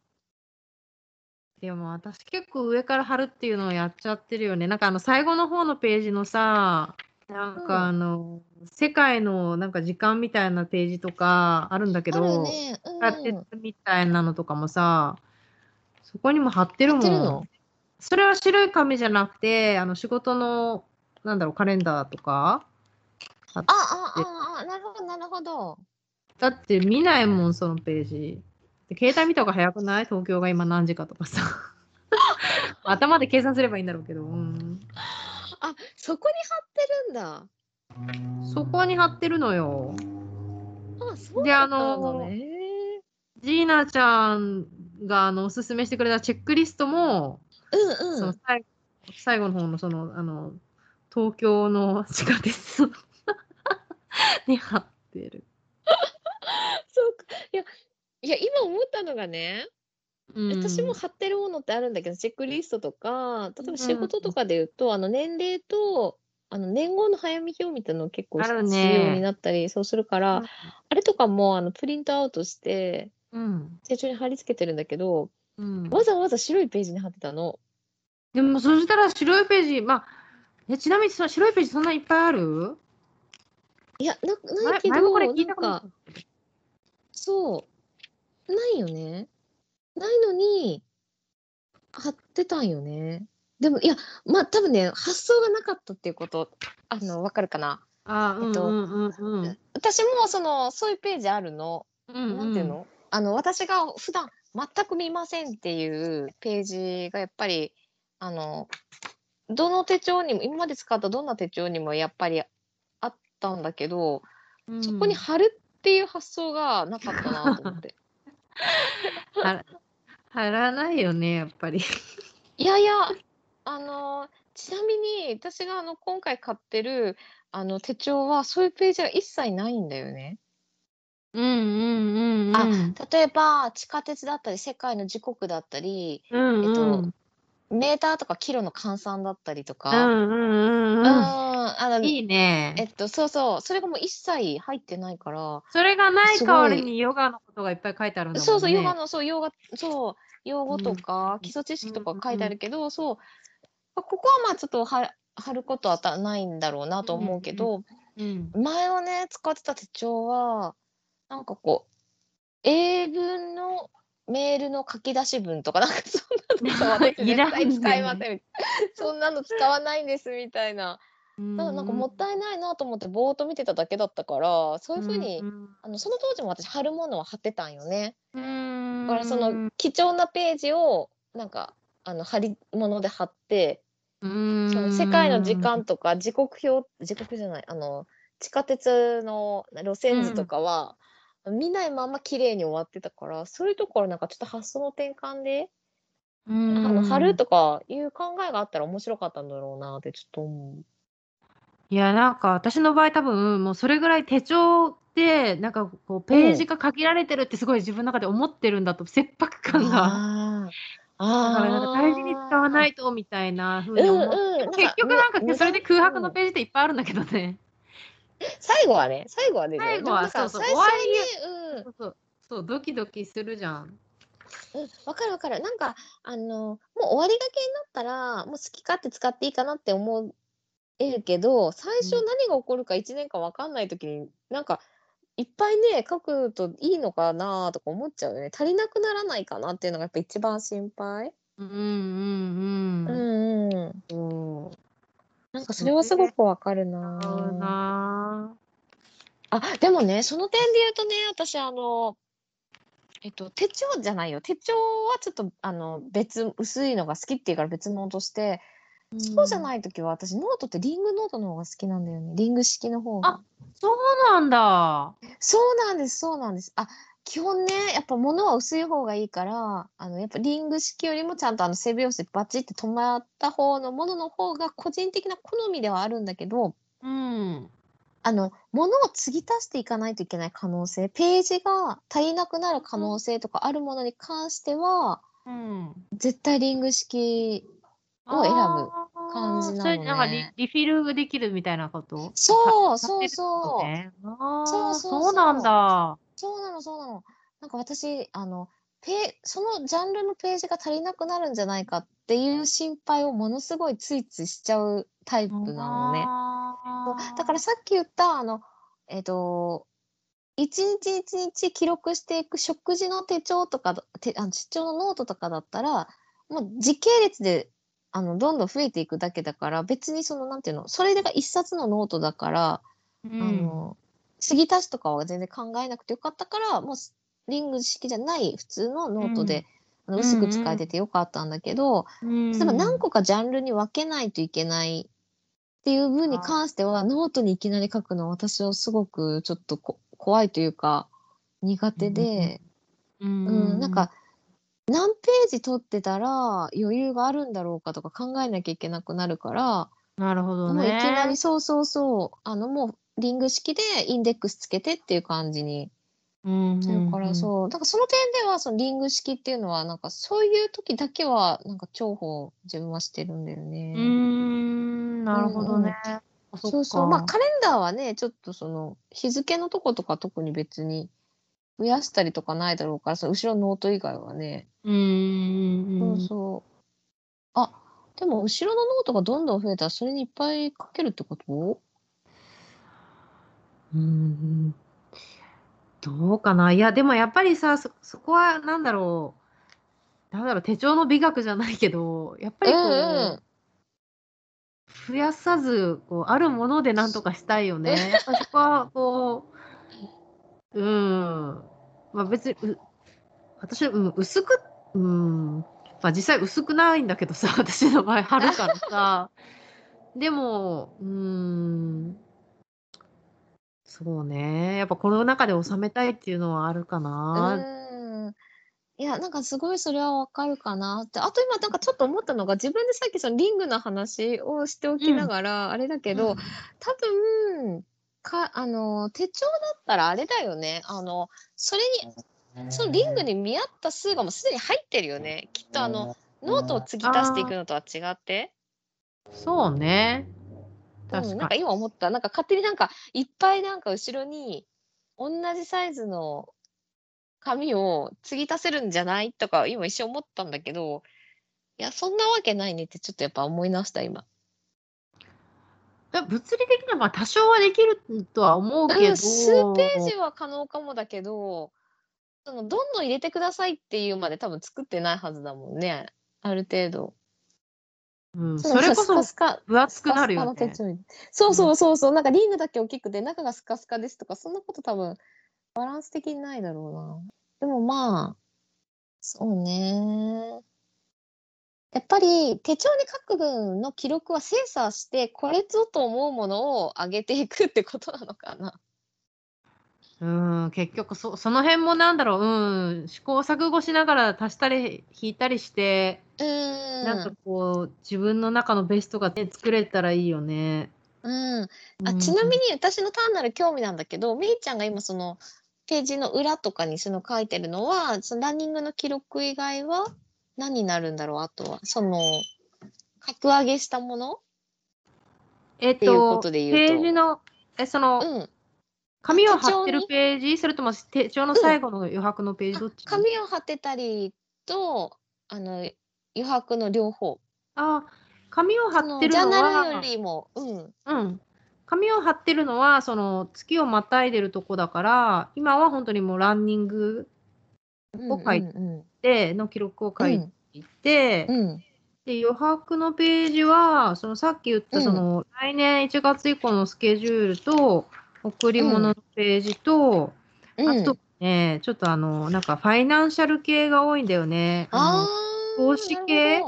でも私結構上から貼るっていうのをやっちゃってるよね。なんかあの最後の方のページのさ、なんうんかあの、世界のなんか時間みたいなページとかあるんだけど、ね。うん、地下鉄みたいなのとかもさ、そこにも貼ってるもん貼ってるの？それは白い紙じゃなくて、あの仕事の、なんだろう、カレンダーとか。あ、あ、あ、あ、なるほど、なるほど。だって見ないもん、そのページ。で携帯見た方が早くない？東京が今何時かとかさ。頭で計算すればいいんだろうけど、うん、あ、そこに貼ってるんだ。そこに貼ってるのよ。あ、そうでだったあのんだね。ジーナちゃんがあのおすすめしてくれたチェックリストも、うんそのうん。最最後の方のそのあの東京の地下鉄 に貼ってる。そうか。いや、いや、今思ったのがね、うん。私も貼ってるものってあるんだけど、チェックリストとか、例えうんば仕事とかで言うと、あの年齢と、あの年号の早見表みたいなの結構必ね。要になったり、そうするから、あれとかもあのプリントアウトして、うん。手帳に貼り付けてるんだけど、うん、わざわざ白いページに貼ってたの。でもそしたら白いページ、まあ、えちなみにその白いページそんないっぱいある？いや、なな前いけど、なんか、そう、ないよね。ないのに、貼ってたんよね。でも、いや、まあ、多分ね、発想がなかったっていうこと、あの、わかるかな。あー、えっとうんうんうんうん。私も、その、そういうページあるの。うんなんていうの？あの、私が普段全く見ませんっていうページがやっぱり、あの、どの手帳にも、今まで使ったどんな手帳にもやっぱりあったんだけど、うんそこに貼るっていう発想がなかったなと思って。は貼らないよね、やっぱり。いやいや、あの、ちなみに私があの今回買ってるあの手帳はそういうページが一切ないんだよね。うんうんうんうん。あ例えば地下鉄だったり世界の時刻だったり、うんうん、えっとメーターとかキロの換算だったりとうか、んうんうんうんうん。あのいいね。えっとそうそうそれがもう一切入ってないから、それがない代わりにヨガのことがいっぱい書いてあるんだもんね。そうそうヨガのそうヨガそう用語とか基礎知識とか書いてあるけど、そうここはまあちょっとは貼ることはたないんだろうなと思うけど、うん。前はね使ってた手帳はなんかこう英文のメールの書き出し文とかなんかそんなのさ私絶対使いませんみたいなそんなの使わない んですみたいな。だからなんかもったいないなと思ってぼーっと見てただけだったからそういう風に、うんあのその当時も私貼るものは貼ってたんよね。うん。だからその貴重なページをなんかあの貼り物で貼ってうん。その世界の時間とか時刻表時刻じゃないあの地下鉄の路線図とかは、見ないまま綺麗に終わってたからそういうところなんかちょっと発想の転換で、うんあの貼るとかいう考えがあったら面白かったんだろうなってちょっと思う。いや、なんか私の場合多分、もうそれぐらい手帳で、なんかこう、ページが限られてるってすごい自分の中で思ってるんだと、切迫感が。だあからなんか大事に使わないいとみたいな風に思って。うんうん結局なんかむそれで空白のうんページっていっぱいあるんだけどね。最後はね最後はね最後はそうそう最初にねそうそう、そう、ドキドキするじゃん。うん、わかるわかる。なんか、あの、もう終わりがけになったら、もう好き勝手使っていいかなって思えるけど、最初うん何が起こるか1年間わかんないときに、なんか、いっぱいね、書くといいのかなとか思っちゃうよね。足りなくならないかなっていうのがやっぱ一番心配。うんうんううん。んうん。なんかそれはすごくわかるななあ、でもね、その点で言うとね、私、あの、えっと、手帳じゃないよ。手帳はちょっと、あの、別、薄いのが好きっていうから別物として、ぁそうじゃないときは、私、ノートってリングノートの方が好きなんだよね。リング式の方があ。そうなんだ。そうなんです、そうなんです。あ、基本ね、やっぱ物は薄い方がいいから、あの、やっぱリング式よりもちゃんとあの背表紙バチって止まった方のものの方が個人的な好みではあるんだけど、うん。あの、物を継ぎ足していかないといけない可能性、ページが足りなくなる可能性とかあるものに関しては、うん。絶対リング式を選ぶ感じなのねそれなんかリリフィルできるみたいなこと？そうそうそう。ねそうそうそうなんだ。そうなの、そうなの。なんか私、あの、ペそのジャンルのページが足りなくなるんじゃないかっていう心配をものすごいついついしちゃうタイプなのね。だからさっき言った、あの、えっ、と、一日一日記録していく食事の手帳とかだ、てあの手帳のノートとかだったら、もう時系列で、あの、どんどん増えていくだけだから、別にその、なんていうの、それが一冊のノートだから、うん、あの、継ぎ足しとかは全然考えなくてよかったから、もうリング式じゃない普通のノートで、あの薄く使えててよかったんだけど、うん、例えば何個かジャンルに分けないといけないっていう分に関しては、ノートにいきなり書くのは私はすごくちょっとこ怖いというか、苦手で、うん、うん、なんか、何ページ取ってたら余裕があるんだろうかとか考えなきゃいけなくなるから、なるほどね。もういきなりそうそうそう、あのもうリング式でインデックスつけてっていう感じにうん、するから、そう、だからその点ではそのリング式っていうのはなんかそういう時だけはなんか重宝自分はしてるんだよね。うん。うん、なるほどね。あそうそう、まあカレンダーはね、ちょっとその日付のとことか特に別に増やしたりとかないだろうから、その後ろのノート以外はね、うん、うん、そうそう。あ、でも後ろのノートがどんどん増えたらそれにいっぱい書けるってこと？うん。どうかな。いや、でもやっぱりさ、そ、そこはなんだろう。なんだろう、手帳の美学じゃないけど、やっぱりこう、うんうん増やさず、こう、あるものでなんとかしたいよね。やっぱりそこは、こう、うん。まあ別に、う私、うん、薄く、うん。まあ実際薄くないんだけどさ、私の場合、貼るからさ。でも、うん。そうね。やっぱこの中で収めたいっていうのはあるかな。うん。いや、なんかすごいそれはわかるかなって。あと今なんかちょっと思ったのが、自分でさっきそのリングの話をしておきながら、あれだけど、多分、か、あの、手帳だったらあれだよね。あの、それに、そのリングに見合った数がもうすでに入ってるよね。きっとあの、ノートを継ぎ足していくのとは違って。そうね。うん、なんか。今思った。なんか勝手になんかいっぱいなんか後ろに同じサイズの紙を継ぎ足せるんじゃないとか今一瞬思ったんだけど、いや、そんなわけないねってちょっとやっぱ思い直した今。だ物理的にはまあ多少はできるとは思うけど、うん、数ページは可能かもだけど、そのどんどん入れてくださいっていうまで多分作ってないはずだもんね。ある程度。うん、そうそれこそスカスカ分厚くなるよねそうそうそうそう、なんかリングだけ大きくて中がスカスカですとかそんなこと多分バランス的にないだろうな。でもまあそうね。やっぱり手帳に書く分の記録は精査してこれぞと思うものを上げていくってことなのかな。うん、結局そその辺もなんだろう、うん、試行錯誤しながら足したり引いたりして、うーん。なんかこう自分の中のベストが、ね、作れたらいいよね。うん、あうんちなみに私の単なる興味なんだけど、みーちゃんが今そのページの裏とかにその書いてるのは、そのランニングの記録以外は何になるんだろう？あとは。その、格上げしたもの？えっていうこととで言うとページの、え、その、うん。紙を貼ってるにページ？それとも手帳の最後の余白のページ？どっち？紙を貼ってたりと、あの、余白の両方。あ、紙をそ貼ってるのは、りも、うん。うん。紙を貼ってるのは、その月をまたいでるとこだから、今は本当にもうランニングうんを書いうんでの記録を書いうん。ていて、うん。で余白のページは、そのさっき言ったうんその、来年1月以降のスケジュールと、贈り物のページと、うん。あとね、ちょっとあの、なんかファイナンシャル系が多いんだよね。ああ。投資系？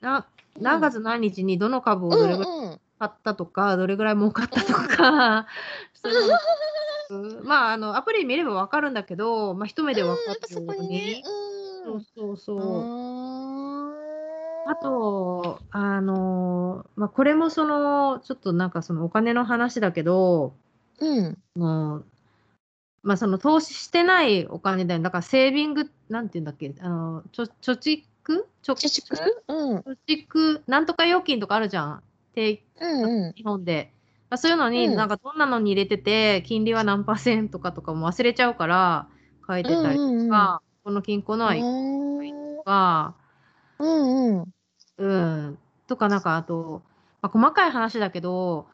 な何月何日にどの株をうんどれぐらいうんうん。買ったとか、どれぐらい儲かったとか、そういうのまあ、あの、アプリ見ればわかるんだけど、まあ、一目でわかっぱそるようこに。うん。そうそうそう。ああと、あの、まあ、これもその、ちょっとなんかそのお金の話だけど、うん。もう、まあ、その投資してないお金だよ。だからセービング、なんていうんだっけ、あの、ちょ貯蓄？貯貯蓄？うん。貯蓄、なんとか預金とかあるじゃん。定うんうん。日本で。まあ、そういうのに、うんなんかどんなのに入れてて、金利は何パーセントかとかも忘れちゃうから、書いてたりとか、この金庫のはいくとか、うんうん。うん、とかなんかあと、まあ、細かい話だけど、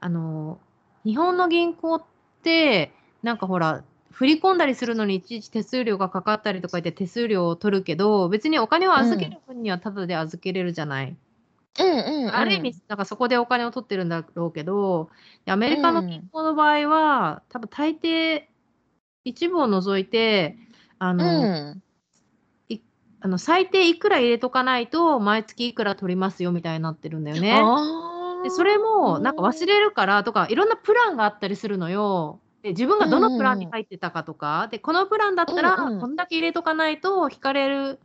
あの、日本の銀行って、なんかほら、振り込んだりするのにいちいち手数料がかかったりとか言って手数料を取るけど、別にお金を預ける分にはタダで預けれるじゃない。うんうんうん。ある意味、なんかそこでお金を取ってるんだろうけど、でアメリカの銀行の場合は、多分大抵、一部を除いて、あうの、ん。あの最低いくら入れとかないと、毎月いくら取りますよみたいになってるんだよね。ああ。でそれもなんか忘れるからとか、いろんなプランがあったりするのよ。で自分がどのプランに入ってたかとか、でこのプランだったら、こんだけ入れとかないと引かれる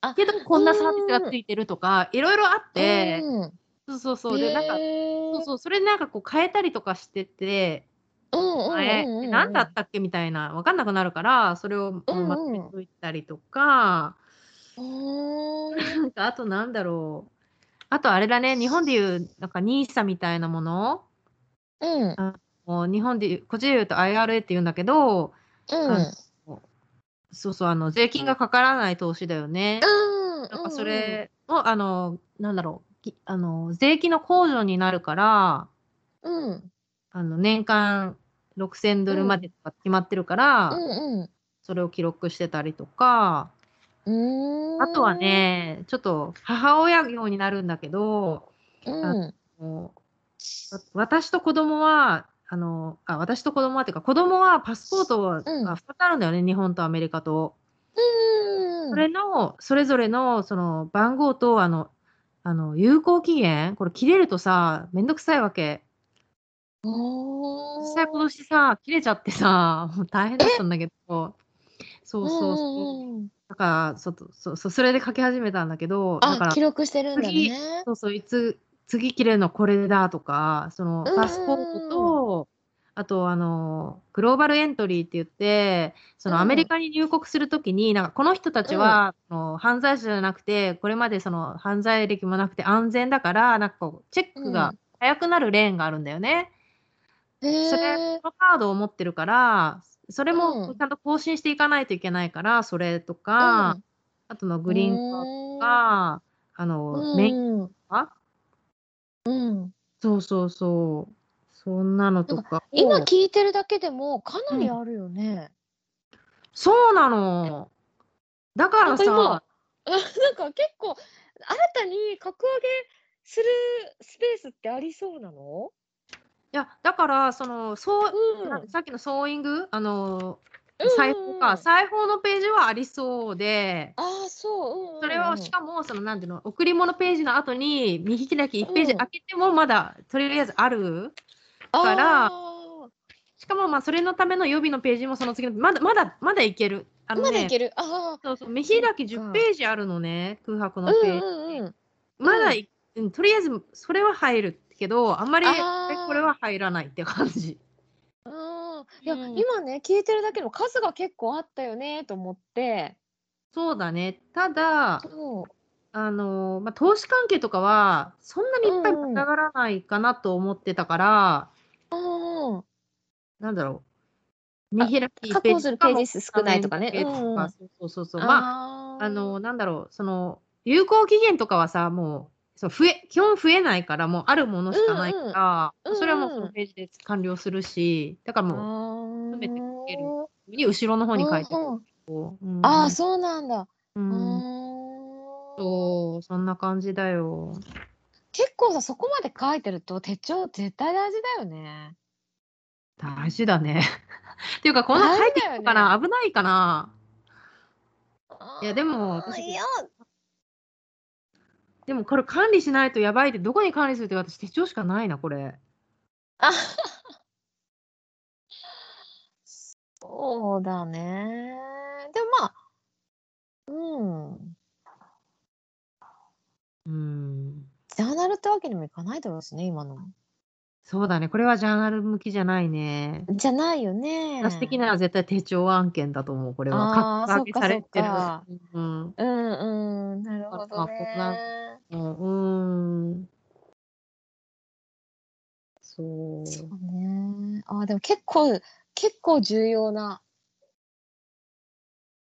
あけど、こんなサービスがついてるとか、いろいろあって、うんそうそうそう。で、なんか、そうそう、それでなんかこう変えたりとかしてて、うんうんうん前、うんうん。何だったっけみたいな、わかんなくなるから、それをまとめといたりとか、なんかあとなんだろう。あとあれだね、日本でいう、なんか NISA みたいなもの？うん。もう日本でいう、こっちで言うと IRA って言うんだけど、うん。そうそう、あの、税金がかからない投資だよね。うんなんかそれを、あの、なんだろう、きあの、税金の控除になるから、うん。あの、年間6000ドルまでとか決まってるから、うんそれを記録してたりとか、うん。あとはね、ちょっと母親業になるんだけど、うん。私と子供は、あの、あ、私と子供はっていうか、子供はパスポートがうん2つあるんだよね、日本とアメリカと。うん。それの、それぞれの、その、番号と、あの、あの、有効期限これ切れるとさ、めんどくさいわけ。実際今年さ、切れちゃってさ、もう大変だったんだけど、そうそうそう。んんんだから、そうそうそう、それで書き始めたんだけど、だかあ、ら記、録してるんだ次ね。そうそう、いつ、次切れるのこれだとか、そのうんうんうん。パスポートと、あと、あの、グローバルエントリーって言って、そうんのアメリカに入国するときに、なんかこの人たちは、その犯罪者じゃなくて、これまでその犯罪歴もなくて安全だから、なんかこう、チェックが早くなるレーンがあるんだよね。へそれ、のカードを持ってるから、それうんもちゃんと更新していかないといけないから、それとか、あとのグリーンカードとか、あの、メインンとか、うん。そうそうそう。そんなのとかを。今聞いてるだけでもかなりあるよね。そうなの。だからさ、なんか 結構新たに格上げするスペースってありそうなの？いや、だから、その、そう、うんなさっきのソーイング、あの、うん裁縫か、裁縫のページはありそうで、ああ、そう。うんうんうんそれをしかも、その、なんていうの、贈り物ページの後に、見開き1ページうん開けても、まだ、とりあえずある。からあしかも、まあ、それのための予備のページもその次の、まだ、まだ、まだいける。あーのね、まだいける？あそうそう、見開き10そっかページあるのね、空白あ、のページ。うんうんうん。まだい、うん、とりあえず、それは入るけど、あんまり、これは入らないって感じ。あーいや、うん今ね、聞いてるだけの数が結構あったよねと思って。そうだね。ただ。あの、まあ、投資関係とかは、そんなにいっぱい盛り上がらないかなと思ってたから、うん。なんだろう。見開き確保するページ数少ないとかねうんそうそうそうそう。まあ、ああの、なんだろう、その、有効期限とかはさ、もう、そう増え、基本増えないから、もうあるものしかないから、うんうん。それはもうそのページで完了するし、だからあもう、ー。全てつけるに後ろの方に書いてうんうん。こう、うん。ああ、そうなんだ。う、うんん。そう、そんな感じだよ。結構さ、そこまで書いてると手帳絶対大事だよね。大事だね。っていうか、こんな書いてるのかな、危ないかな。いやでも私いや、でもこれ管理しないとやばいって、どこに管理するって私手帳しかないな、これ。あそうだね。でもまあ、うん。うん。ジャーナルってわけにもいかないだろうしね、今の。そうだね。これはジャーナル向きじゃないね。じゃないよね。私的には絶対手帳案件だと思う、これは。あー格上げされてるそっかうん。うんうん、なるほまあどこんなね。うん。うんそう。そうね。あ、でも結構、結構重要な、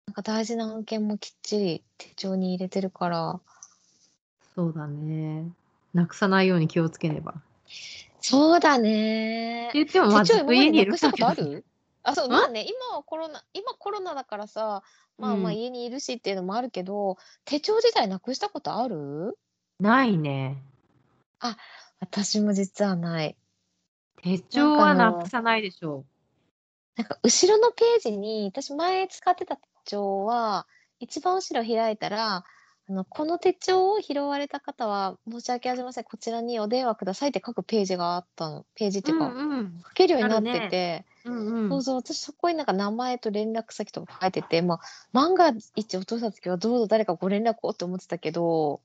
なんか大事な案件もきっちり手帳に入れてるから。そうだね。なくさないように気をつけねば。そうだねって。言っても、まあ、ずっ家にいることある？あ、そう、んまあね、今はコロナ、今コロナだからさ、まあまあうん家にいるしっていうのもあるけど、手帳自体なくしたことある？ないね。私も実はない。手帳はなくさないでしょなんか後ろのページに、私前使ってた手帳は、一番後ろ開いたら、あの、この手帳を拾われた方は、申し訳ありません、こちらにお電話くださいって書くページがあったの。ページっていうか、うんうん。書けるようになってて、うんうん。そうそう、私そこになんか名前と連絡先とか書いてて、まあ、万が一落とした時はどうぞ誰かご連絡をって思ってたけど、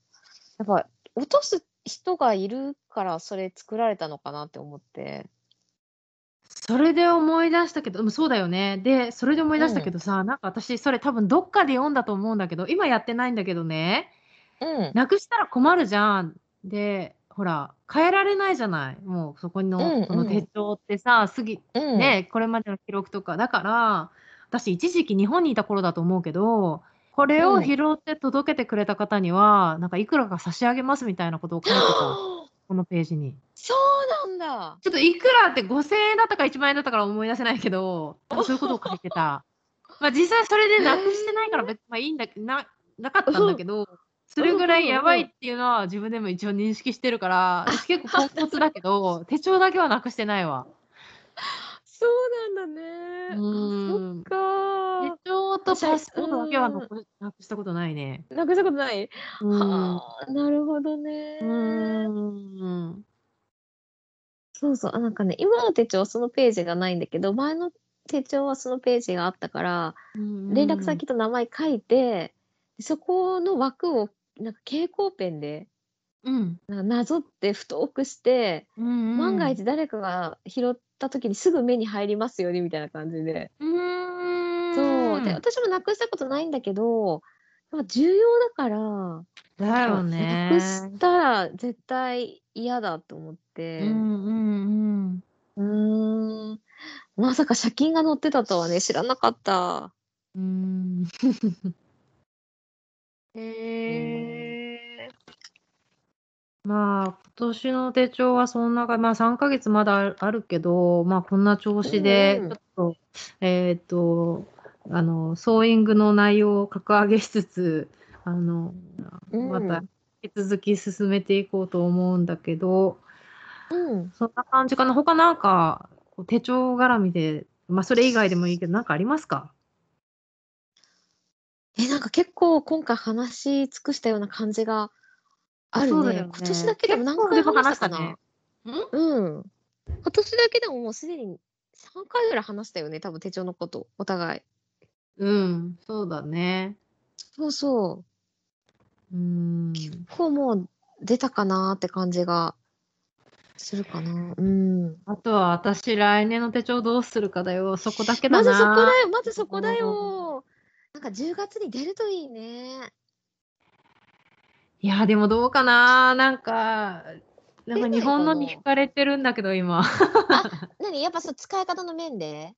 やっぱ落とす人がいるからそれ作られたのかなって思って。それで思い出したけど、うんそうだよね。で、それで思い出したけどさ、なんか私、それ多分どっかで読んだと思うんだけど、今やってないんだけどね、うん。なくしたら困るじゃん。で、ほら、変えられないじゃない。もうそこうんの、このうん手帳ってさ、過ぎ、うん。ね、これまでの記録とか。だから、私、一時期日本にいた頃だと思うけど、これをうん拾って届けてくれた方には、なんかいくらか差し上げますみたいなことを書いてた、このページに。そうなんだ。ちょっといくらって5000円だったか1万円だったから思い出せないけど、そういうことを書いてた。まあ実際それでなくしてないから別にまあいいんだけど、な、なかったんだけど、それぐらいやばいっていうのは自分でも一応認識してるから、私結構ポンコツだけど、手帳だけはなくしてないわ。そうなんだね。うんそっか手帳とパスポートだけはなくしたことないね。なくしたことない？うーん。はあ、なるほどね。うーん。そうそう。あなんかね、今の手帳はそのページがないんだけど、前の手帳はそのページがあったから、連絡先と名前書いて、そこの枠をなんか蛍光ペンでうん。なぞって太くして、うんうん。万が一誰かが拾った時にすぐ目に入りますようにみたいな感じで。うーん。そう。で、私もなくしたことないんだけど、重要だから、だよね。なくしたら絶対嫌だと思って。うんうんうん。うーん。まさか借金が載ってたとはね、知らなかった。うーん。へえ。まあ、今年の手帳はそんなか、まあ3ヶ月まだあるけど、まあこんな調子で、うんちょっと、えっと、あの、ソーイングの内容を格上げしつつ、あの、うんまた引き続き進めていこうと思うんだけど、うん。そんな感じかな。他なんか、手帳絡みで、まあそれ以外でもいいけど、なんかありますか？え、なんか結構今回話し尽くしたような感じがあるね。ね今年だけでも何回も話したかな？話うん。今年だけでももうすでに3回ぐらい話したよね。多分手帳のこと、お互い。うん、そうだね。そうそう。うん。結構もう出たかなって感じがするかな。うん。あとは私来年の手帳どうするかだよ。そこだけだまずな。そこだよ、まずそこだよ。なんか10月に出るといいね。いや、でもどうかな？なんか、なんか日本のに惹かれてるんだけど、今。何？やっぱそう使い方の面で？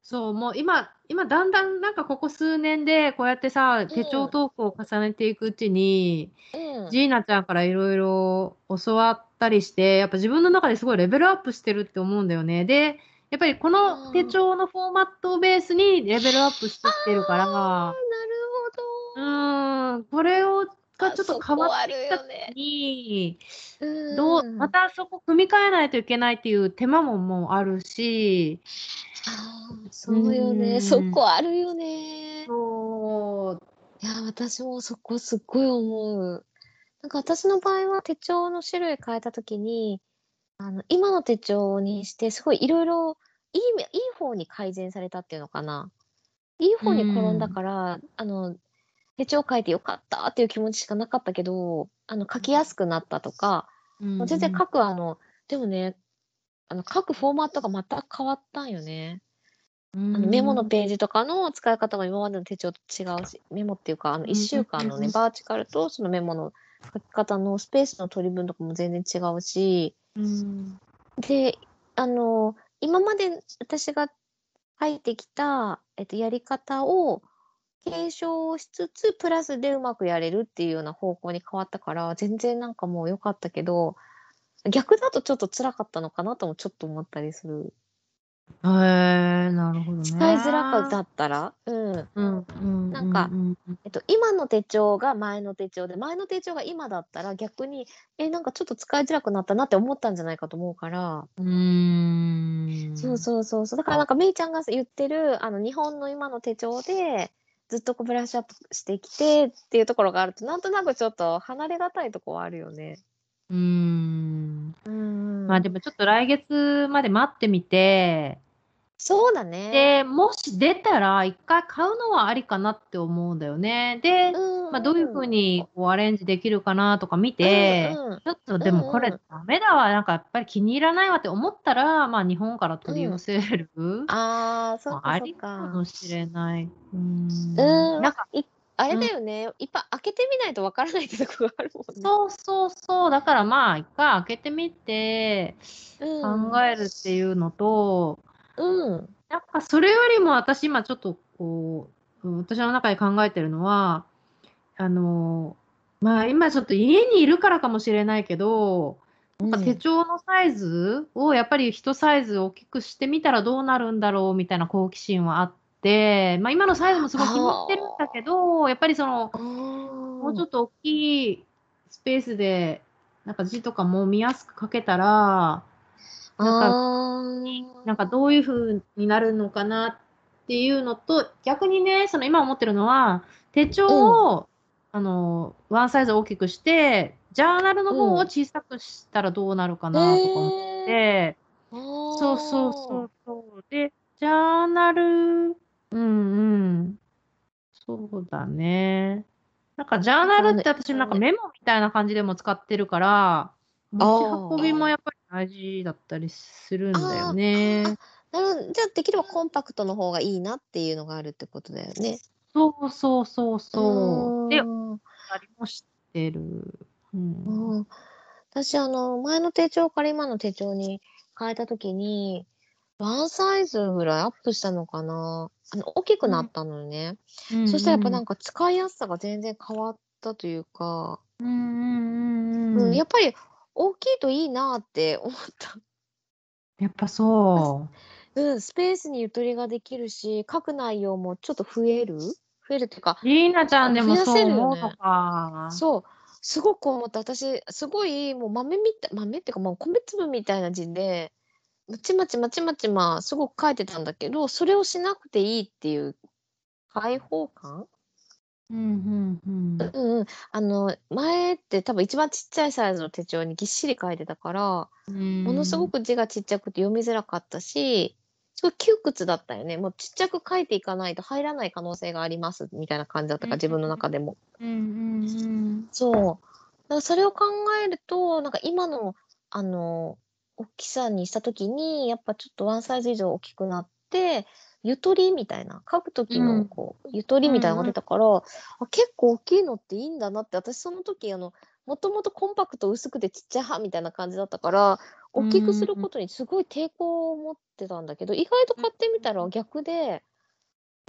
そう、もう今、今だんだんなんかここ数年でこうやってさ、手帳トークを重ねていくうちに、うん。ジーナちゃんからいろいろ教わったりして、やっぱ自分の中ですごいレベルアップしてるって思うんだよね。で、やっぱりこの手帳のフォーマットをベースにレベルアップしてきてるから、なるうほど。ーん、これをがちょっと変わってきた時に、うん。どう、またそこ組み替えないといけないっていう手間ももうあるし、あーそうよね、うん。そこあるよね。そう、いや、私もそこすっごい思う。なんか私の場合は手帳の種類変えたときに、あの、今の手帳にして、すごいいろいろ、いいめ、いい方に改善されたっていうのかな。いい方に転んだから、あの、手帳書いてよかったっていう気持ちしかなかったけど、あの、書きやすくなったとか、うん。全然書くあの、でもね、あの、書くフォーマットがまた変わったんよね。あのメモのページとかの使い方も今までの手帳と違うし、メモっていうか、あのうん1週間のね、バーチカルとそのメモの書き方のスペースの取り分とかも全然違うし、うん。で、あの、今まで私が書いてきた、えっと、やり方を継承しつつ、プラスでうまくやれるっていうような方向に変わったから、全然なんかもう良かったけど、逆だとちょっと辛かったのかなともちょっと思ったりする。へえなるほどね。使いづらかだったら、うん。うんうんなんかうんえっと、今の手帳が前の手帳で、前の手帳が今だったら逆に、え、なんかちょっと使いづらくなったなって思ったんじゃないかと思うから、うん、うーんそうそうそうそう。だからなんかめいちゃんが言ってる、あの、日本の今の手帳で、ずっとこうブラッシュアップしてきてっていうところがあると、なんとなくちょっと離れがたいとこはあるよね。うーん。うんまあでもちょっと来月まで待ってみて、そうだね。で、もし出たら一回買うのはありかなって思うんだよね。で、うんまあどういうふうにこうアレンジできるかなとか見て、うんうんちょっとでもこれうんうんダメだわ、なんかやっぱり気に入らないわって思ったら、まあ日本から取り寄せる。ああ、そうまあかそうありかか。もしれない。うん。うんなんか、いあれだよね、いっぱい開けてみないとわからないってとこがあるもんね。そうそうそう。だからまあ一回開けてみてうん考えるっていうのと、うん。なん。かそれよりも私今ちょっとこう、うん私の中で考えてるのは、あの、まあ今ちょっと家にいるからかもしれないけど、やっぱ手帳のサイズをやっぱり一サイズ大きくしてみたらどうなるんだろうみたいな好奇心はあって、まあ今のサイズもすごい決まってるんだけど、やっぱりその、ももうちょっと大きいスペースで、なんか字とかも見やすく書けたら、なんかなんかどういう風になるのかなっていうのと、逆にね、その今思ってるのは、手帳を、あの、ワンサイズ大きくして、ジャーナルの方を小さくしたらどうなるかなとか思って、そうそうそうそう。で、ジャーナル、うんうん。そうだね。なんかジャーナルって私なんかメモみたいな感じでも使ってるから、持ち運びもやっぱり大事だったりするんだよね。なるほどじゃあできればコンパクトの方がいいなっていうのがあるってことだよね。そうそうそうそう。で、あうんりもしてる。うん。うん私あの前の手帳から今の手帳に変えたときにワンサイズぐらいアップしたのかなあの大きくなったのよね、そしたらやっぱなんか、か使いやすさが全然変わったというか、うんうんうんううんん。ややっぱり大きいといいなって思った。っぱそう。うん、スペースにゆとりができるし、書く内容もちょっと増える？増えるっていうか、リーナちゃんでもそう思うのか。そう、すごく思った。私、すごいもう豆みたい豆っていうか、もう米粒みたいな字で、まちまちまちまちま、すごく書いてたんだけど、それをしなくていいっていう解放感うんうんうん。うんうん。あの、前って多分一番ちっちゃいサイズの手帳にぎっしり書いてたから、ものすごく字がちっちゃくて読みづらかったし、すごい窮屈だったよね。もうちっちゃく書いていかないと入らない可能性がありますみたいな感じだったから、自分の中でも。うんうんそう。だからそれを考えると、なんか今の、あの、大きさにしたときに、やっぱちょっとワンサイズ以上大きくなって、ゆとりみたいな、書くときうんのこう、ゆとりみたいなのが出たから、あ結構大きいのっていいんだなって、私その時あの、もともとコンパクト薄くてちっちゃい派みたいな感じだったから、大きくすることにすごい抵抗を持ってたんだけど、意外と買ってみたら逆で、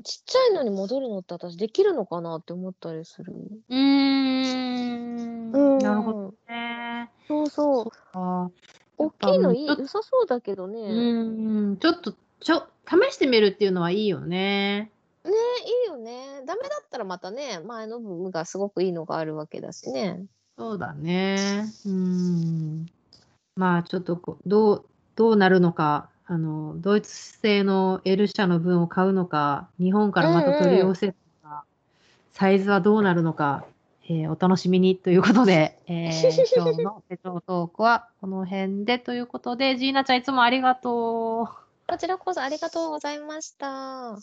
ちっちゃいのに戻るのって私できるのかなって思ったりする。うん。なるほどね。そうそう。あ大きいのいい良さそうだけどね。うん。ちょっと、ちょ、試してみるっていうのはいいよね。ねいいよね。ダメだったらまたね、前の部がすごくいいのがあるわけだしね。そうだね。うん。まあ、ちょっとこう、どう、どうなるのか、あの、ドイツ製の L 社の分を買うのか、日本からまた取り寄せるのか、サイズはどうなるのか、えーお楽しみにということで、えー今日の手帳トークはこの辺でということで、ジーナちゃんいつもありがとう。こちらこそありがとうございました。